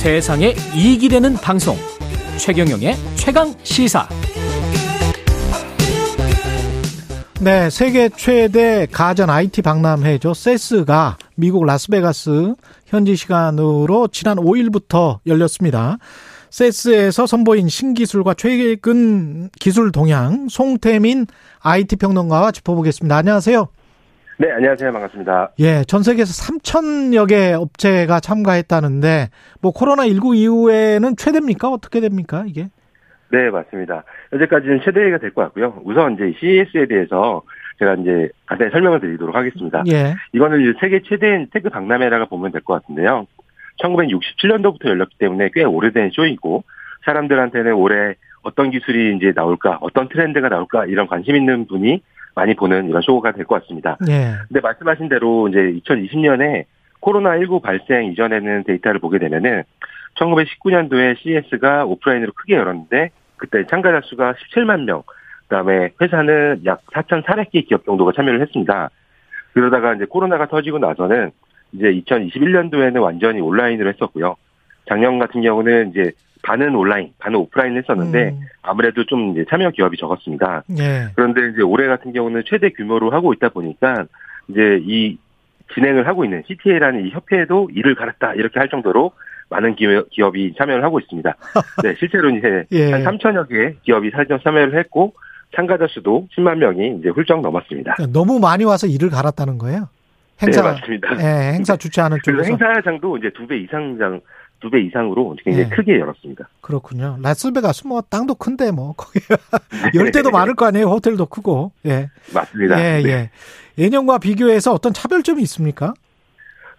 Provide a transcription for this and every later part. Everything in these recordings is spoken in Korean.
세상에 이익이 되는 방송 최경영의 최강 시사 네, 세계 최대 가전 IT 박람회죠. 세스가 미국 라스베가스 현지 시간으로 지난 5일부터 열렸습니다. 세스에서 선보인 신기술과 최근 기술 동향 송태민 IT 평론가와 짚어보겠습니다. 안녕하세요. 네, 안녕하세요. 반갑습니다. 예, 전 세계에서 3천여 개 업체가 참가했다는데 뭐 코로나 19 이후에는 최대입니까? 어떻게 됩니까? 이게? 네, 맞습니다. 현재까지는 최대가 될 것 같고요. 우선 이제 CES에 대해서 제가 이제 간단히 설명을 드리도록 하겠습니다. 예. 이거는 이제 세계 최대인 태그 박람회라고 보면 될 것 같은데요. 1967년도부터 열렸기 때문에 꽤 오래된 쇼이고 사람들한테는 올해 어떤 기술이 이제 나올까, 어떤 트렌드가 나올까 이런 관심 있는 분이 많이 보는 이런 쇼가 될 것 같습니다. 예. 근데 말씀하신 대로 이제 2020년에 코로나19 발생 이전에는 데이터를 보게 되면은 1919년도에 CES가 오프라인으로 크게 열었는데 그때 참가자 수가 17만 명, 그다음에 회사는 약 4,400개 기업 정도가 참여를 했습니다. 그러다가 이제 코로나가 터지고 나서는 이제 2021년도에는 완전히 온라인으로 했었고요. 작년 같은 경우는 이제 반은 온라인, 반은 오프라인 했었는데 음. 아무래도 좀 이제 참여 기업이 적었습니다. 예. 그런데 이제 올해 같은 경우는 최대 규모로 하고 있다 보니까 이제 이 진행을 하고 있는 CTA라는 이 협회에도 일을 갈았다 이렇게 할 정도로 많은 기업, 기업 이 참여를 하고 있습니다. 네, 실제로 이제 예. 한 3천여 개 기업이 사전 참여를 했고 참가자 수도 10만 명이 이제 훌쩍 넘었습니다. 너무 많이 와서 일을 갈았다는 거예요? 행사, 네, 맞습니다. 예, 행사 주최하는 쪽에서. 행사장도 이제 두 배 이상장, 두 배 이상으로 굉장히 예. 크게 열었습니다. 그렇군요. 라스베가스 뭐 땅도 큰데 뭐 거기 열 대도 많을 거 아니에요. 호텔도 크고. 예. 맞습니다. 예, 네. 예. 예년과 비교해서 어떤 차별점이 있습니까?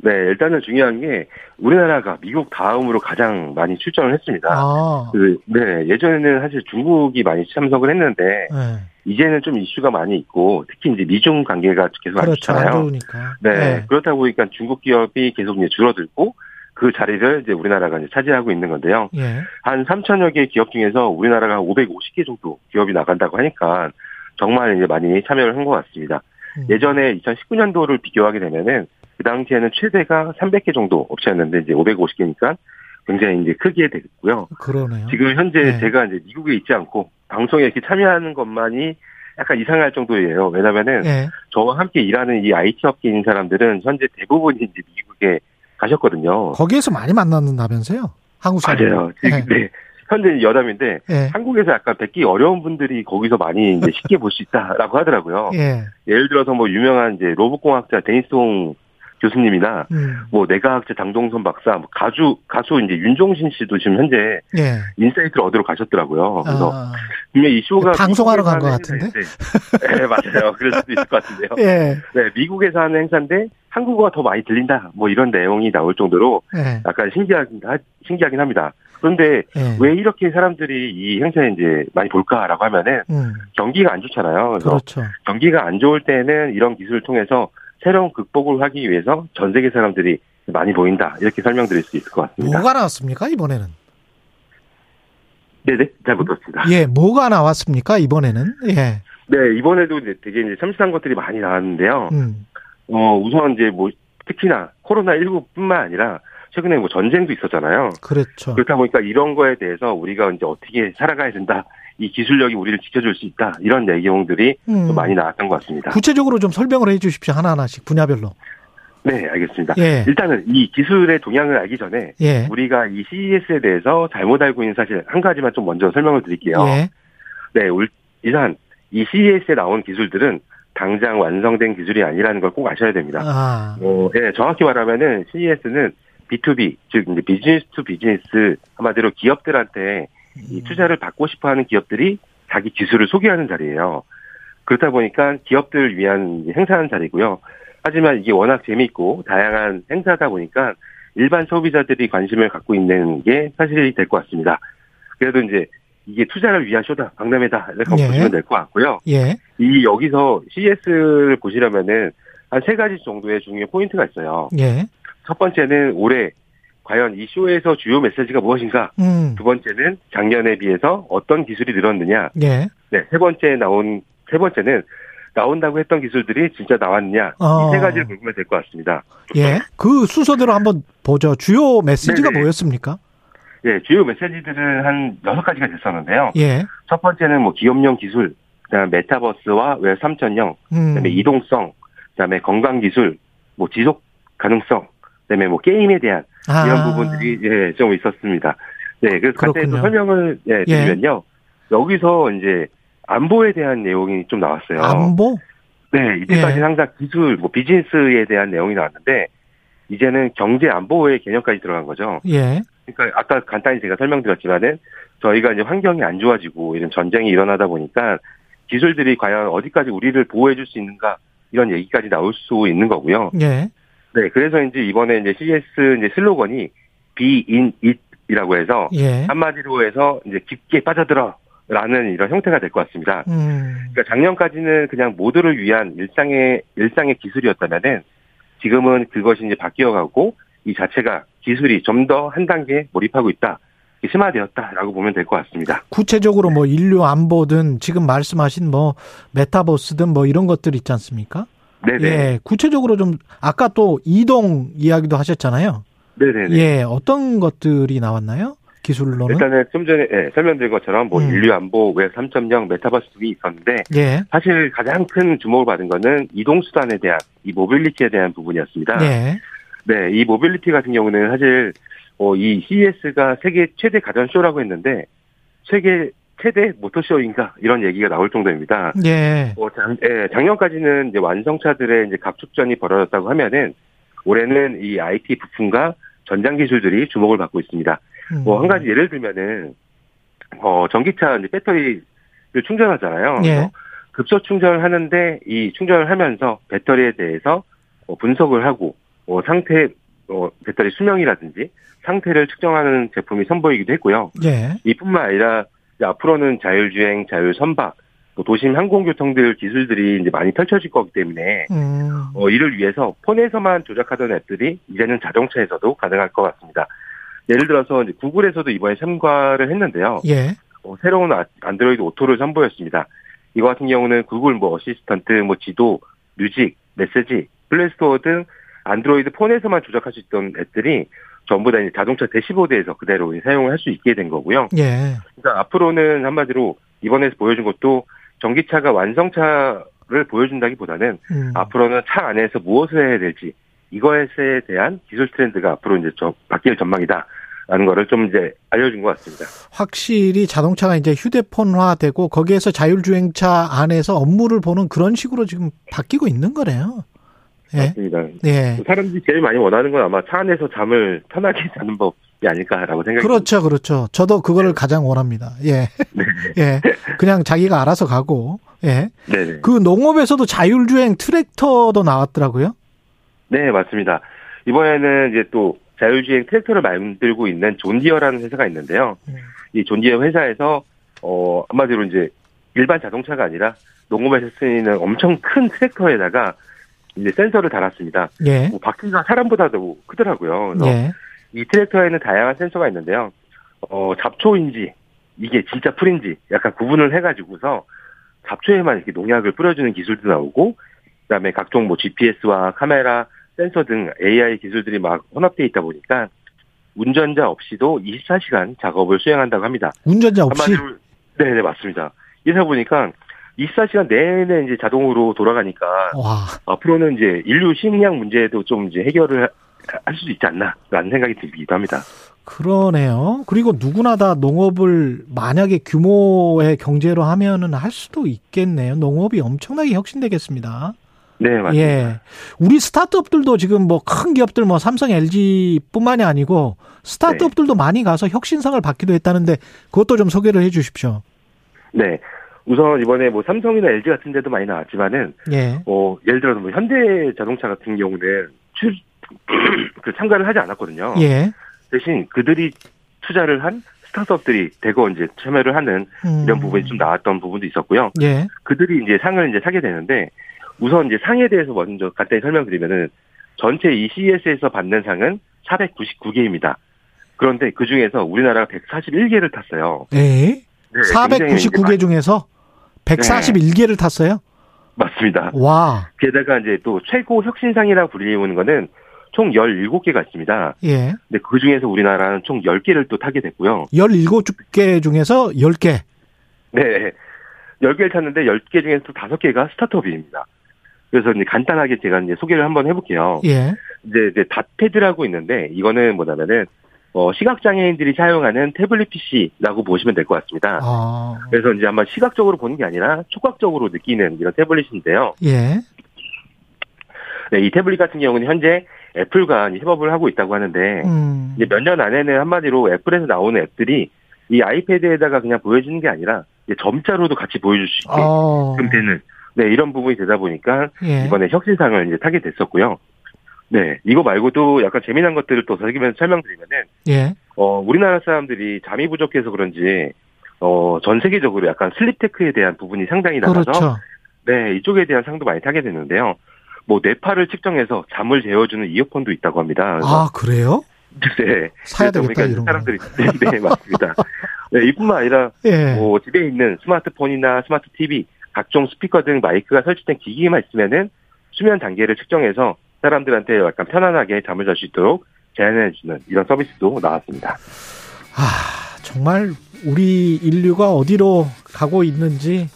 네, 일단은 중요한 게 우리나라가 미국 다음으로 가장 많이 출전을 했습니다. 아. 그, 네, 예전에는 사실 중국이 많이 참석을 했는데, 예. 이제는 좀 이슈가 많이 있고, 특히 이제 미중 관계가 계속 안 그렇죠. 안 좋잖아요. 좋으니까. 네, 예. 그렇다 보니까 중국 기업이 계속 이제 줄어들고, 그 자리를 이제 우리나라가 이제 차지하고 있는 건데요. 예. 한 3천여 개 기업 중에서 우리나라가 550개 정도 기업이 나간다고 하니까, 정말 이제 많이 참여를 한 것 같습니다. 음. 예전에 2019년도를 비교하게 되면은, 그 당시에는 최대가 300개 정도 업체였는데, 이제 550개니까 굉장히 이제 크게 됐고요. 그러네요. 지금 현재 네. 제가 이제 미국에 있지 않고 방송에 이렇게 참여하는 것만이 약간 이상할 정도예요. 왜냐면은 예. 저와 함께 일하는 이 IT 업계인 사람들은 현재 대부분이 이제 미국에 가셨거든요. 거기에서 많이 만났다면서요? 한국 사람. 맞아요. 예. 네. 현재 여담인데 예. 한국에서 약간 뵙기 어려운 분들이 거기서 많이 이제 쉽게 볼 수 있다라고 하더라고요. 예. 예를 들어서 뭐 유명한 이제 로봇공학자 데니스홍 교수님이나 음. 뭐 뇌과학자 장동선 박사, 뭐 가수 가수 이제 윤종신 씨도 지금 현재 예. insight를 얻으러 가셨더라고요. 그래서 아. 분명 이 쇼가 방송하러 간것 미국에서 하는 같은데? 네, 맞아요. 그럴 수도 있을 것 같은데요. 예. 네, 미국에서 하는 행사인데 한국어가 더 많이 들린다. 뭐 이런 내용이 나올 정도로 예. 약간 신기하긴 하- 신기하긴 합니다. 그런데 예. 왜 이렇게 사람들이 이 행사에 이제 많이 볼까라고 하면은 음. 경기가 안 좋잖아요. 그래서 그렇죠. 경기가 안 좋을 때는 이런 기술을 통해서 새로운 극복을 하기 위해서 전 세계 사람들이 많이 보인다. 이렇게 설명드릴 수 있을 것 같습니다. 뭐가 나왔습니까, 이번에는? 네네, 잘못 들었습니다. 예, 뭐가 나왔습니까, 이번에는? 예. 네, 이번에도 되게 이제 참신한 것들이 많이 나왔는데요. 음. 어, 우선 이제 뭐, 특히나 코로나19뿐만 아니라 최근에 뭐 전쟁도 있었잖아요. 그렇죠. 그렇다 보니까 이런 거에 대해서 우리가 이제 어떻게 살아가야 된다. 이 기술력이 우리를 지켜줄 수 있다. 이런 내용들이 음. 좀 많이 나왔던 것 같습니다. 구체적으로 좀 설명을 해 주십시오. 하나하나씩 분야별로. 네, 알겠습니다. 예. 일단은 이 기술의 동향을 알기 전에 예. 우리가 이 CES에 대해서 잘못 알고 있는 사실 한 가지만 좀 먼저 설명을 드릴게요. 예. 네, 울- 일단 이 CES에 나온 기술들은 당장 완성된 기술이 아니라는 걸 꼭 아셔야 됩니다. 아. 어, 예, 정확히 말하면은 CES는 B2B, 즉 이제 business to business 한마디로 기업들한테 이 음. 투자를 받고 싶어 하는 기업들이 자기 기술을 소개하는 자리예요. 그렇다 보니까 기업들을 위한 행사하는 자리고요. 하지만 이게 워낙 재미있고 다양한 행사다 보니까 일반 소비자들이 관심을 갖고 있는 게 사실이 될 것 같습니다. 그래도 이제 이게 투자를 위한 쇼다, 박람회다 이렇게 예. 보시면 될 것 같고요. 예. 이 여기서 CES를 보시려면은 한 세 가지 정도의 중요한 포인트가 있어요. 예. 첫 번째는 올해 과연 이 쇼에서 주요 메시지가 무엇인가? 음. 두 번째는 작년에 비해서 어떤 기술이 늘었느냐? 예. 네, 세 번째 나온 세 번째는 나온다고 했던 기술들이 진짜 나왔느냐? 어. 이세 가지를 보면 될 것 같습니다. 예. 그 순서대로 한번 보죠. 주요 메시지가 네네. 뭐였습니까? 예, 주요 메시지들은 한 여섯 가지가 됐었는데요. 예. 첫 번째는 뭐 기업용 기술, 그다음 메타버스와 웹 3.0, 음. 그다음에 이동성, 그다음에 건강 기술, 뭐 지속 가능성, 그다음에 뭐 게임에 대한 아. 이런 부분들이 예, 좀 있었습니다. 네, 그래서 간단히 그렇군요. 설명을 예, 드리면요. 여기서 이제 안보에 대한 내용이 좀 나왔어요. 안보? 네, 이때까지 예. 항상 기술, 뭐 비즈니스에 대한 내용이 나왔는데 이제는 경제 안보의 개념까지 들어간 거죠. 예. 그러니까 아까 간단히 제가 설명드렸지만은 저희가 이제 환경이 안 좋아지고 이런 전쟁이 일어나다 보니까 기술들이 과연 어디까지 우리를 보호해줄 수 있는가 이런 얘기까지 나올 수 있는 거고요. 예. 네, 그래서 이제 이번에 이제 CES 이제 슬로건이 Be in it이라고 해서 예. 한마디로 해서 이제 깊게 빠져들어 라는 이런 형태가 될 것 같습니다. 음. 그러니까 작년까지는 그냥 모두를 위한 일상의 일상의 기술이었다면은 지금은 그것이 이제 바뀌어가고 이 자체가 기술이 좀 더 한 단계 몰입하고 있다, 심화되었다라고 보면 될 것 같습니다. 구체적으로 뭐 인류 안보든 지금 말씀하신 뭐 메타버스든 뭐 이런 것들 있지 않습니까? 네네, 예. 구체적으로 좀 아까 또 이동 이야기도 하셨잖아요. 네네. 예. 어떤 것들이 나왔나요? 기술로는? 일단은 좀 전에 예, 설명드린 것처럼 뭐 음. 인류 안보, 웹 3.0, 메타버스 등이 있었는데 예. 사실 가장 큰 주목을 받은 거는 이동 수단에 대한 이 mobility에 대한 부분이었습니다. 예. 네, 이 모빌리티 같은 경우는 사실 어, 이 CES가 세계 최대 가전 쇼라고 했는데 세계 최대 모터쇼인가 이런 얘기가 나올 정도입니다. 예. 뭐 작, 예, 작년까지는 이제 완성차들의 이제 각축전이 벌어졌다고 하면은 올해는 이 IT 부품과 전장 기술들이 주목을 받고 있습니다. 음. 뭐한 가지 예를 들면은 어 전기차 이제 배터리를 충전하잖아요. 예. 급소 충전을 하는데 이 충전을 하면서 배터리에 대해서 어, 분석을 하고 어, 상태 어, 배터리 수명이라든지 상태를 측정하는 제품이 선보이기도 했고요. 예. 이뿐만 아니라 앞으로는 자율주행, 자율선박, 또 도심 항공교통들 기술들이 이제 많이 펼쳐질 거기 때문에 음. 어, 이를 위해서 폰에서만 조작하던 앱들이 이제는 자동차에서도 가능할 것 같습니다. 예를 들어서 이제 구글에서도 이번에 참가를 했는데요. 예. 어, 새로운 아- 안드로이드 오토를 선보였습니다. 이거 같은 경우는 구글 뭐 Assistant, 뭐 지도, 뮤직, 메시지, Play Store 등 안드로이드 폰에서만 조작할 수 있던 앱들이 전부 다 이제 자동차 대시보드에서 그대로 사용을 할수 있게 된 거고요. 예. 그러니까 앞으로는 한마디로 이번에서 보여준 것도 전기차가 완성차를 보여준다기보다는 음. 앞으로는 차 안에서 무엇을 해야 될지 이것에 대한 기술 트렌드가 앞으로 이제 좀 바뀔 전망이다 라는 거를 좀 이제 알려준 것 같습니다. 확실히 자동차가 이제 휴대폰화되고 거기에서 자율주행차 안에서 업무를 보는 그런 식으로 지금 바뀌고 있는 거네요. 예. 맞습니다. 예. 사람들이 제일 많이 원하는 건 아마 차 안에서 잠을 편하게 자는 법이 아닐까라고 생각이 그렇죠, 그렇죠. 저도 그거를 가장 원합니다. 예. 네. 예. 그냥 자기가 알아서 가고. 예. 네네. 그 농업에서도 자율주행 트랙터도 나왔더라고요. 네, 맞습니다. 이번에는 이제 또 자율주행 트랙터를 만들고 있는 존디어라는 회사가 있는데요. 음. 이 존디어 회사에서 어 한마디로 이제 일반 자동차가 아니라 농업에서 쓰이는 엄청 큰 트랙터에다가 이제 센서를 달았습니다. 예. 뭐 바퀴가 사람보다도 크더라고요. 그래서 예. 이 트랙터에는 다양한 센서가 있는데요. 어 잡초인지 이게 진짜 풀인지 약간 구분을 해가지고서 잡초에만 이렇게 농약을 뿌려주는 기술도 나오고 그다음에 각종 뭐 GPS와 카메라, 센서 등 AI 기술들이 막 혼합되어 있다 보니까 운전자 없이도 24시간 작업을 수행한다고 합니다. 운전자 없이. 네네 맞습니다. 이러다 보니까 24시간 내내 이제 자동으로 돌아가니까 와. 앞으로는 이제 인류 식량 문제도 좀 이제 해결을 할 수도 있지 않나라는 생각이 들기도 합니다. 그러네요. 그리고 누구나 다 농업을 만약에 규모의 경제로 하면은 할 수도 있겠네요. 농업이 엄청나게 혁신되겠습니다. 네 맞습니다. 예. 우리 스타트업들도 지금 뭐 큰 기업들 뭐 삼성, LG뿐만이 아니고 스타트업들도 많이 가서 혁신상을 받기도 했다는데 그것도 좀 소개를 해 주십시오. 네. 우선 이번에 뭐 삼성이나 LG 같은 데도 많이 나왔지만은 예. 어 예를 들어서 뭐 현대 자동차 같은 경우는 출, 그 참가를 하지 않았거든요. 예. 대신 그들이 투자를 한 스타트업들이 대거 이제 참여를 하는 음. 이런 부분이 좀 나왔던 부분도 있었고요. 예. 그들이 이제 상을 이제 사게 되는데 우선 이제 상에 대해서 먼저 간단히 설명드리면은 전체 이 CES에서 받는 상은 499개입니다. 그런데 그 중에서 우리나라가 141개를 탔어요. 예. 네, 굉장히 이제 499개 중에서 141개를 탔어요? 맞습니다. 와. 게다가 이제 또 최고 혁신상이라고 불리는 거는 총 17개가 있습니다. 예. 근데 그 중에서 우리나라는 총 10개를 또 타게 됐고요. 17개 중에서 10개. 네. 10개를 탔는데 10개 중에서 또 5개가 스타트업입니다. 그래서 이제 간단하게 제가 이제 소개를 한번 해볼게요. 예. 이제, 이제 닷패드라고 있는데 이거는 뭐냐면은 어, 시각장애인들이 사용하는 태블릿 PC라고 보시면 될 것 같습니다. 아. 그래서 이제 아마 시각적으로 보는 게 아니라 촉각적으로 느끼는 이런 태블릿인데요. 예. 네, 이 태블릿 같은 경우는 현재 애플과 협업을 하고 있다고 하는데 음. 이제 몇 년 안에는 한마디로 애플에서 나오는 앱들이 이 아이패드에다가 그냥 보여지는 게 아니라 점자로도 같이 보여줄 수 있게 어. 되는 네 이런 부분이 되다 보니까 예. 이번에 혁신상을 이제 타게 됐었고요. 네 이거 말고도 약간 재미난 것들을 또 설명면서 설명드리면은 예. 어 우리나라 사람들이 잠이 부족해서 그런지 어 전 세계적으로 약간 슬립 테크에 대한 부분이 상당히 낮아서 그렇죠. 네 이쪽에 대한 상도 많이 타게 되는데요. 뭐 뇌파를 측정해서 잠을 재워주는 이어폰도 있다고 합니다. 아, 그래요? 네. 사야 되겠다, 보니까 이런 거. 사람들이 네, 네 맞습니다. 네, 이뿐만 아니라 예. 뭐 집에 있는 스마트폰이나 스마트 TV, 각종 스피커 등 마이크가 설치된 기기만 있으면은 수면 단계를 측정해서 사람들한테 약간 편안하게 잠을 잘 수 있도록 제안해주는 이런 서비스도 나왔습니다. 아, 정말 우리 인류가 어디로 가고 있는지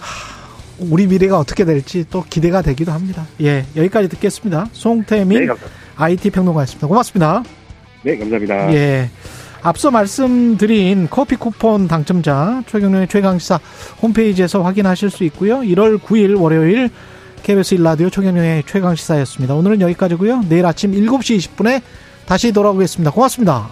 하, 우리 미래가 어떻게 될지 또 기대가 되기도 합니다. 예, 여기까지 듣겠습니다. 송태민 네. IT 평론가였습니다. 고맙습니다. 네, 감사합니다. 예. 앞서 말씀드린 커피 쿠폰 당첨자 최경련의 최강시사 홈페이지에서 확인하실 수 있고요. 1월 9일 월요일 KBS 1라디오 최경련의 최강시사였습니다. 오늘은 여기까지고요. 내일 아침 7시 20분에 다시 돌아오겠습니다. 고맙습니다.